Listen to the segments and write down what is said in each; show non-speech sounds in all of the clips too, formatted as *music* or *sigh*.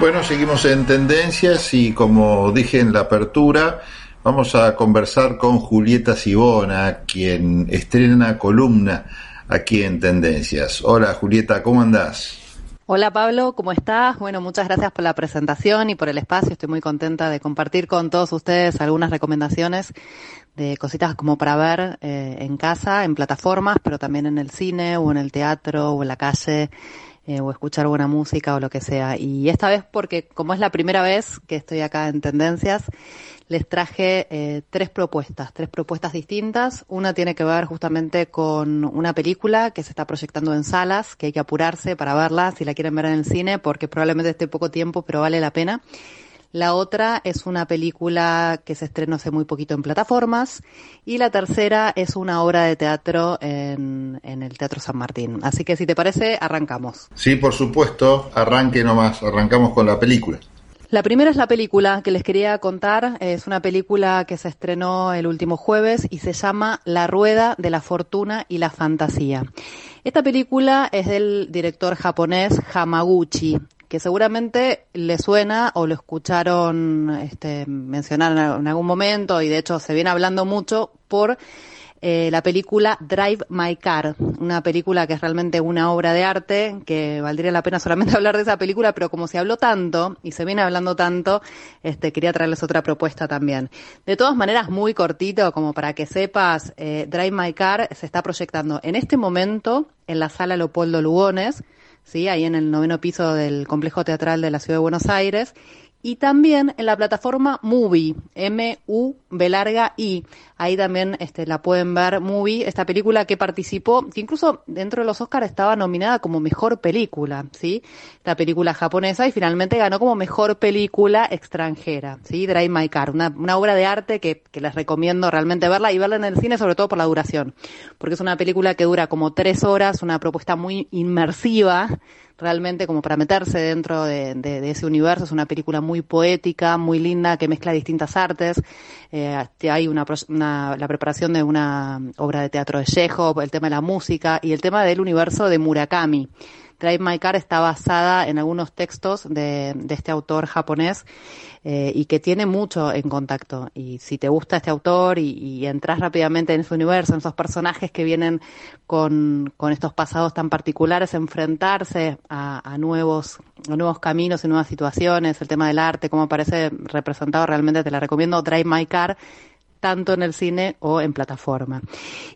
Bueno, seguimos en tendencias y como dije en la apertura, vamos a conversar con Julieta Sibona, quien estrena columna aquí en Tendencias. Hola Julieta, ¿cómo andás? Hola Pablo, ¿cómo estás? Bueno, muchas gracias por la presentación y por el espacio. Estoy muy contenta de compartir con todos ustedes algunas recomendaciones de cositas como para ver eh, en casa, en plataformas, pero también en el cine o en el teatro o en la calle eh, o escuchar buena música o lo que sea. Y esta vez porque como es la primera vez que estoy acá en Tendencias, les traje eh, tres propuestas, tres propuestas distintas. Una tiene que ver justamente con una película que se está proyectando en salas, que hay que apurarse para verla si la quieren ver en el cine, porque probablemente esté poco tiempo, pero vale la pena. La otra es una película que se estrenó hace muy poquito en plataformas. Y la tercera es una obra de teatro en, en el Teatro San Martín. Así que si te parece, arrancamos. Sí, por supuesto, arranque nomás, arrancamos con la película. La primera es la película que les quería contar. Es una película que se estrenó el último jueves y se llama La Rueda de la Fortuna y la Fantasía. Esta película es del director japonés Hamaguchi que seguramente le suena o lo escucharon este, mencionar en algún momento y de hecho se viene hablando mucho por eh, la película Drive My Car, una película que es realmente una obra de arte, que valdría la pena solamente *laughs* hablar de esa película, pero como se habló tanto y se viene hablando tanto, este, quería traerles otra propuesta también. De todas maneras, muy cortito, como para que sepas, eh, Drive My Car se está proyectando en este momento en la sala Leopoldo Lugones, ¿sí? ahí en el noveno piso del complejo teatral de la ciudad de Buenos Aires, y también en la plataforma Movie, M-U-B larga I. Ahí también este, la pueden ver, Movie, esta película que participó, que incluso dentro de los Oscars estaba nominada como mejor película, ¿sí? La película japonesa y finalmente ganó como mejor película extranjera, ¿sí? Drive My Car, una, una obra de arte que, que les recomiendo realmente verla y verla en el cine, sobre todo por la duración, porque es una película que dura como tres horas, una propuesta muy inmersiva, realmente como para meterse dentro de, de, ese universo. Es una película muy poética, muy linda, que mezcla distintas artes. Eh, hay una, una, la preparación de una obra de teatro de Chekhov, el tema de la música y el tema del universo de Murakami. Drive My Car está basada en algunos textos de, este autor japonés eh, y que tiene mucho en contacto. Y si te gusta este autor y, entras rápidamente en ese universo, en esos personajes que vienen con, con estos pasados tan particulares, enfrentarse a, nuevos, a nuevos caminos y nuevas situaciones, el tema del arte, cómo aparece representado, realmente te la recomiendo. Drive My Car tanto en el cine o en plataforma.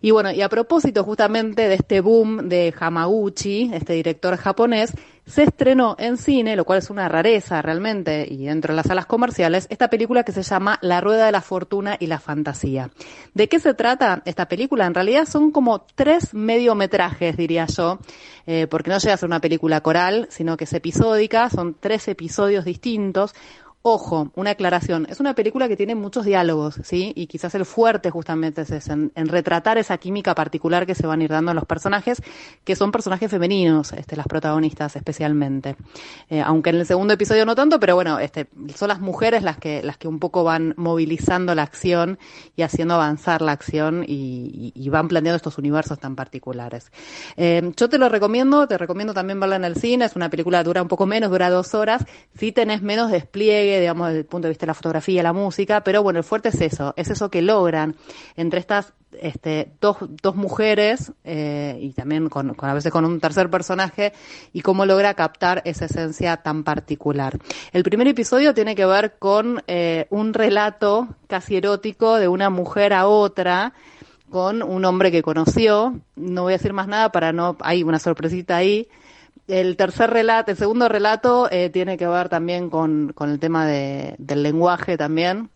Y bueno, y a propósito justamente de este boom de Hamaguchi, este director japonés, se estrenó en cine, lo cual es una rareza realmente, y dentro de las salas comerciales, esta película que se llama La Rueda de la Fortuna y la Fantasía. ¿De qué se trata esta película? En realidad son como tres mediometrajes, diría yo, eh, porque no llega a ser una película coral, sino que es episódica, son tres episodios distintos, Ojo, una aclaración. Es una película que tiene muchos diálogos, ¿sí? Y quizás el fuerte justamente es en, en, retratar esa química particular que se van a ir dando a los personajes, que son personajes femeninos, este, las protagonistas especialmente. Eh, aunque en el segundo episodio no tanto, pero bueno, este, son las mujeres las que, las que un poco van movilizando la acción y haciendo avanzar la acción y, van planteando estos universos tan particulares. Eh, yo te lo recomiendo, te recomiendo también verla en el cine, es una película dura un poco menos, dura dos horas, si tenés menos despliegue digamos, desde el punto de vista de la fotografía, la música, pero bueno, el fuerte es eso, es eso que logran entre estas este, dos, dos mujeres eh, y también con, con, a veces con un tercer personaje y cómo logra captar esa esencia tan particular. El primer episodio tiene que ver con eh, un relato casi erótico de una mujer a otra con un hombre que conoció. No voy a decir más nada para no, hay una sorpresita ahí el tercer relato, el segundo relato eh, tiene que ver también con, con el tema de, del lenguaje también.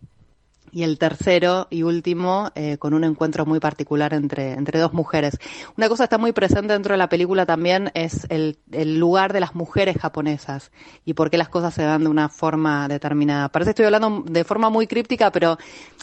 Y el tercero y último, eh, con un encuentro muy particular entre, entre dos mujeres. Una cosa que está muy presente dentro de la película también es el, el lugar de las mujeres japonesas y por qué las cosas se dan de una forma determinada. Parece que estoy hablando de forma muy críptica, pero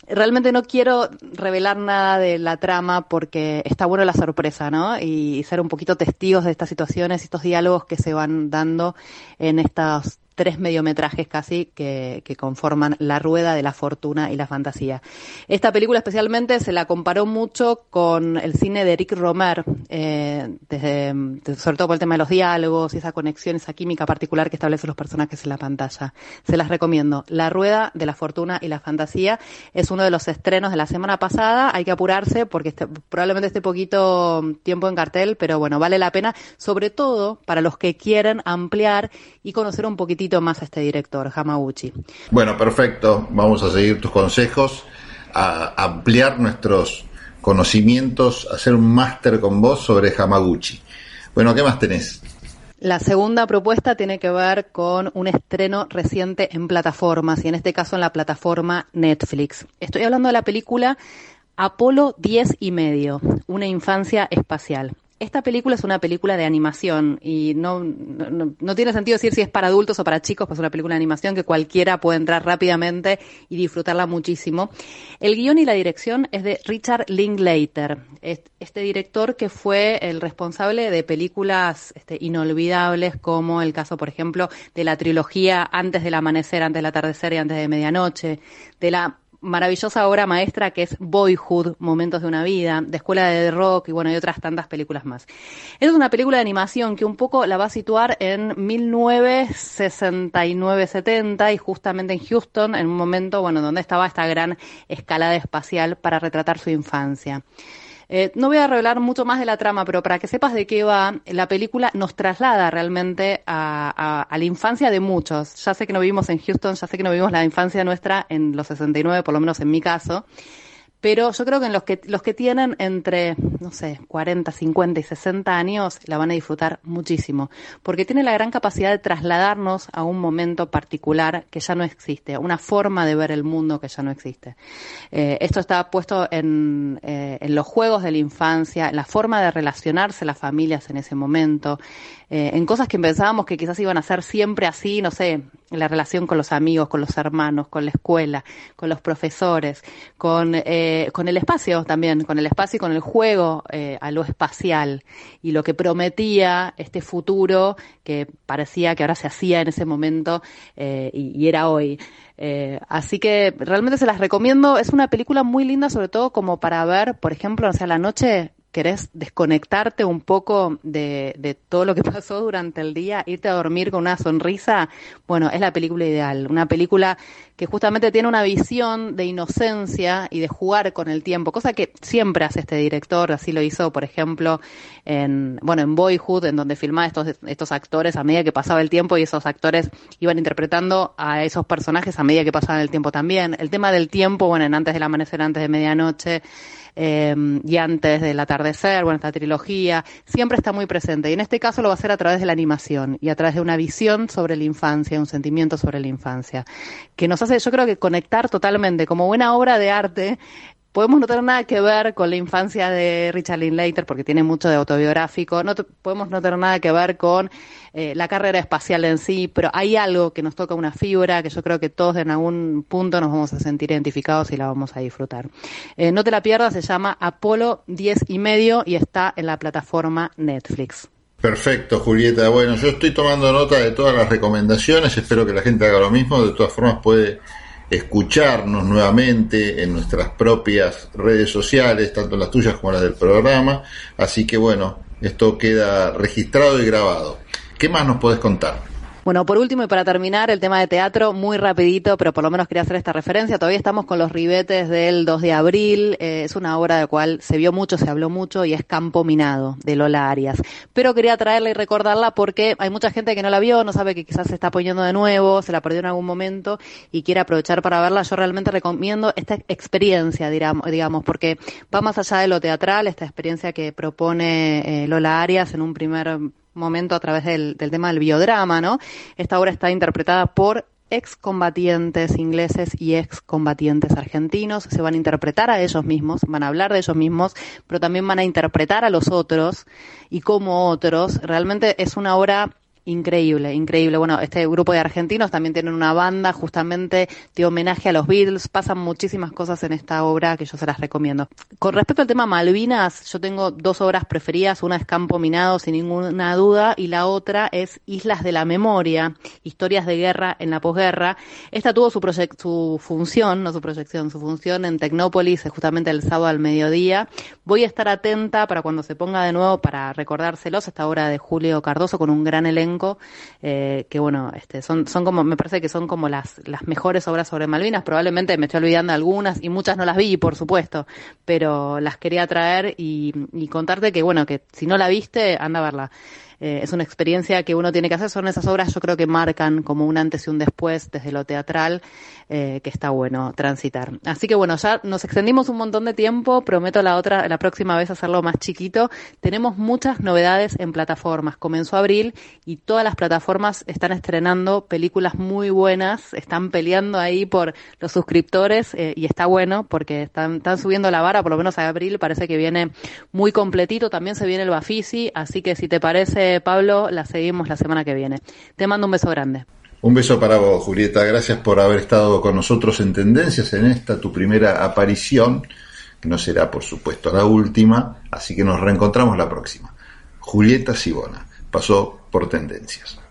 realmente no quiero revelar nada de la trama porque está bueno la sorpresa, ¿no? Y, ser un poquito testigos de estas situaciones y estos diálogos que se van dando en estas tres mediometrajes casi que, conforman la rueda de la fortuna y la fantasía. Esta película especialmente se la comparó mucho con el cine de Eric Romer, eh, desde, sobre todo por el tema de los diálogos y esa conexión, esa química particular que establecen los personajes en la pantalla. Se las recomiendo. La rueda de la fortuna y la fantasía es uno de los estrenos de la semana pasada. Hay que apurarse porque este, probablemente esté poquito tiempo en cartel, pero bueno, vale la pena, sobre todo para los que quieren ampliar y conocer un poquitito más a este director, Hamaguchi. Bueno, perfecto. Vamos a seguir tus consejos, a ampliar nuestros conocimientos, a hacer un máster con vos sobre Hamaguchi. Bueno, ¿qué más tenés? La segunda propuesta tiene que ver con un estreno reciente en plataformas y en este caso en la plataforma Netflix. Estoy hablando de la película Apolo 10 y medio, una infancia espacial esta película es una película de animación y no, no, tiene sentido decir si es para adultos o para chicos, pues es una película de animación que cualquiera puede entrar rápidamente y disfrutarla muchísimo. El guion y la dirección es de Richard Linklater, este director que fue el responsable de películas este, inolvidables como el caso, por ejemplo, de la trilogía Antes del amanecer, antes del atardecer y antes de medianoche, de la maravillosa obra maestra que es Boyhood, Momentos de una vida, de Escuela de Rock y bueno, y otras tantas películas más. es una película de animación que un poco la va a situar en 1969-70 y justamente en Houston, en un momento, bueno, donde estaba esta gran escalada espacial para retratar su infancia. Eh, no voy a revelar mucho más de la trama, pero para que sepas de qué va, la película nos traslada realmente a, la infancia de muchos. Ya sé que no vivimos en Houston, ya sé que no vivimos la infancia nuestra en los 69, por lo menos en mi caso, pero yo creo que en los que los que tienen entre, no sé, 40, 50 y 60 años la van a disfrutar muchísimo, porque tiene la gran capacidad de trasladarnos a un momento particular que ya no existe, a una forma de ver el mundo que ya no existe. Eh, esto está puesto en, eh, en los juegos de la infancia, en la forma de relacionarse las familias en ese momento, eh, en cosas que pensábamos que quizás iban a ser siempre así, no sé, la relación con los amigos, con los hermanos, con la escuela, con los profesores, con, eh, con el espacio también, con el espacio y con el juego eh, a lo espacial y lo que prometía este futuro que parecía que ahora se hacía en ese momento y, y, era hoy. así que realmente se las recomiendo. Es una película muy linda, sobre todo como para ver, por ejemplo, o sea, la noche querés desconectarte un poco de, de, todo lo que *laughs* pasó durante el día, irte a dormir con una sonrisa, bueno, es la película ideal. Una película que justamente tiene una visión de inocencia y de jugar con el tiempo, cosa que siempre hace este director, así lo hizo, por ejemplo, en, bueno, en Boyhood, en donde filmaba estos, estos actores a medida que pasaba el tiempo y esos actores iban interpretando a esos personajes a medida que pasaba el tiempo también. El tema del tiempo, bueno, en antes del amanecer, antes de medianoche, eh, y antes del atardecer, bueno, esta trilogía, siempre está muy presente. Y en este caso lo va a hacer a través de la animación y a través de una visión sobre la infancia, un sentimiento sobre la infancia, que nos hace, yo creo que conectar totalmente como buena obra de arte podemos no tener nada que ver con la infancia de Richard Linklater porque tiene mucho de autobiográfico, no podemos no tener nada que ver con eh, la carrera espacial en sí, pero hay algo que nos toca una fibra que yo creo que todos en algún punto nos vamos a sentir identificados y la vamos a disfrutar. Eh, no te la pierdas, se llama Apolo 10 y medio y está en la plataforma Netflix. Perfecto, Julieta. Bueno, yo estoy tomando nota de todas las recomendaciones, espero que la gente haga lo mismo, de todas formas puede escucharnos nuevamente en nuestras propias redes sociales, tanto las tuyas como las del programa. Así que bueno, esto queda registrado y grabado. ¿Qué más nos podés contar? Bueno, por último y para terminar, el tema de teatro, muy rapidito, pero por lo menos quería hacer esta referencia. Todavía estamos con los ribetes del 2 de abril. Eh, es una obra de la cual se vio mucho, se habló mucho y es Campo Minado, de Lola Arias. Pero quería traerla y recordarla porque hay mucha gente que no la vio, no sabe que quizás se está poniendo de nuevo, se la perdió en algún momento y quiere aprovechar para verla. Yo realmente recomiendo esta experiencia, digamos, porque va más allá de lo teatral, esta experiencia que propone eh, Lola Arias en un primer momento a través del, tema del biodrama, ¿no? Esta obra está interpretada por excombatientes ingleses y excombatientes argentinos, se van a interpretar a ellos mismos, van a hablar de ellos mismos, pero también van a interpretar a los otros y como otros. Realmente es una obra increíble, increíble. Bueno, este grupo de argentinos también tienen una banda justamente de homenaje a los Beatles. Pasan muchísimas cosas en esta obra que yo se las recomiendo. Con respecto al tema Malvinas, yo tengo dos obras preferidas. Una es Campo Minado, sin ninguna duda, y la otra es Islas de la Memoria, historias de guerra en la posguerra. Esta tuvo su, su función, no su proyección, su función en Tecnópolis, justamente el sábado al mediodía. Voy a estar atenta para cuando se ponga de nuevo para recordárselos esta obra de Julio Cardoso con un gran elenco eh, que bueno, este, son, son como, me parece que son como las, las mejores obras sobre Malvinas, probablemente me estoy olvidando algunas y muchas no las vi, por supuesto, pero las quería traer y, y contarte que bueno, que si no la viste, anda a verla. Eh, es una experiencia que uno tiene que hacer. Son esas obras, yo creo que marcan como un antes y un después desde lo teatral, eh, que está bueno transitar. Así que bueno, ya nos extendimos un montón de tiempo. Prometo la otra, la próxima vez hacerlo más chiquito. Tenemos muchas novedades en plataformas. Comenzó abril y todas las plataformas están estrenando películas muy buenas. Están peleando ahí por los suscriptores eh, y está bueno porque están, están subiendo la vara, por lo menos a abril parece que viene muy completito. También se viene el Bafisi, así que si te parece Pablo, la seguimos la semana que viene. Te mando un beso grande. Un beso para vos, Julieta. Gracias por haber estado con nosotros en Tendencias en esta, tu primera aparición, que no será, por supuesto, la última, así que nos reencontramos la próxima. Julieta Sibona pasó por Tendencias.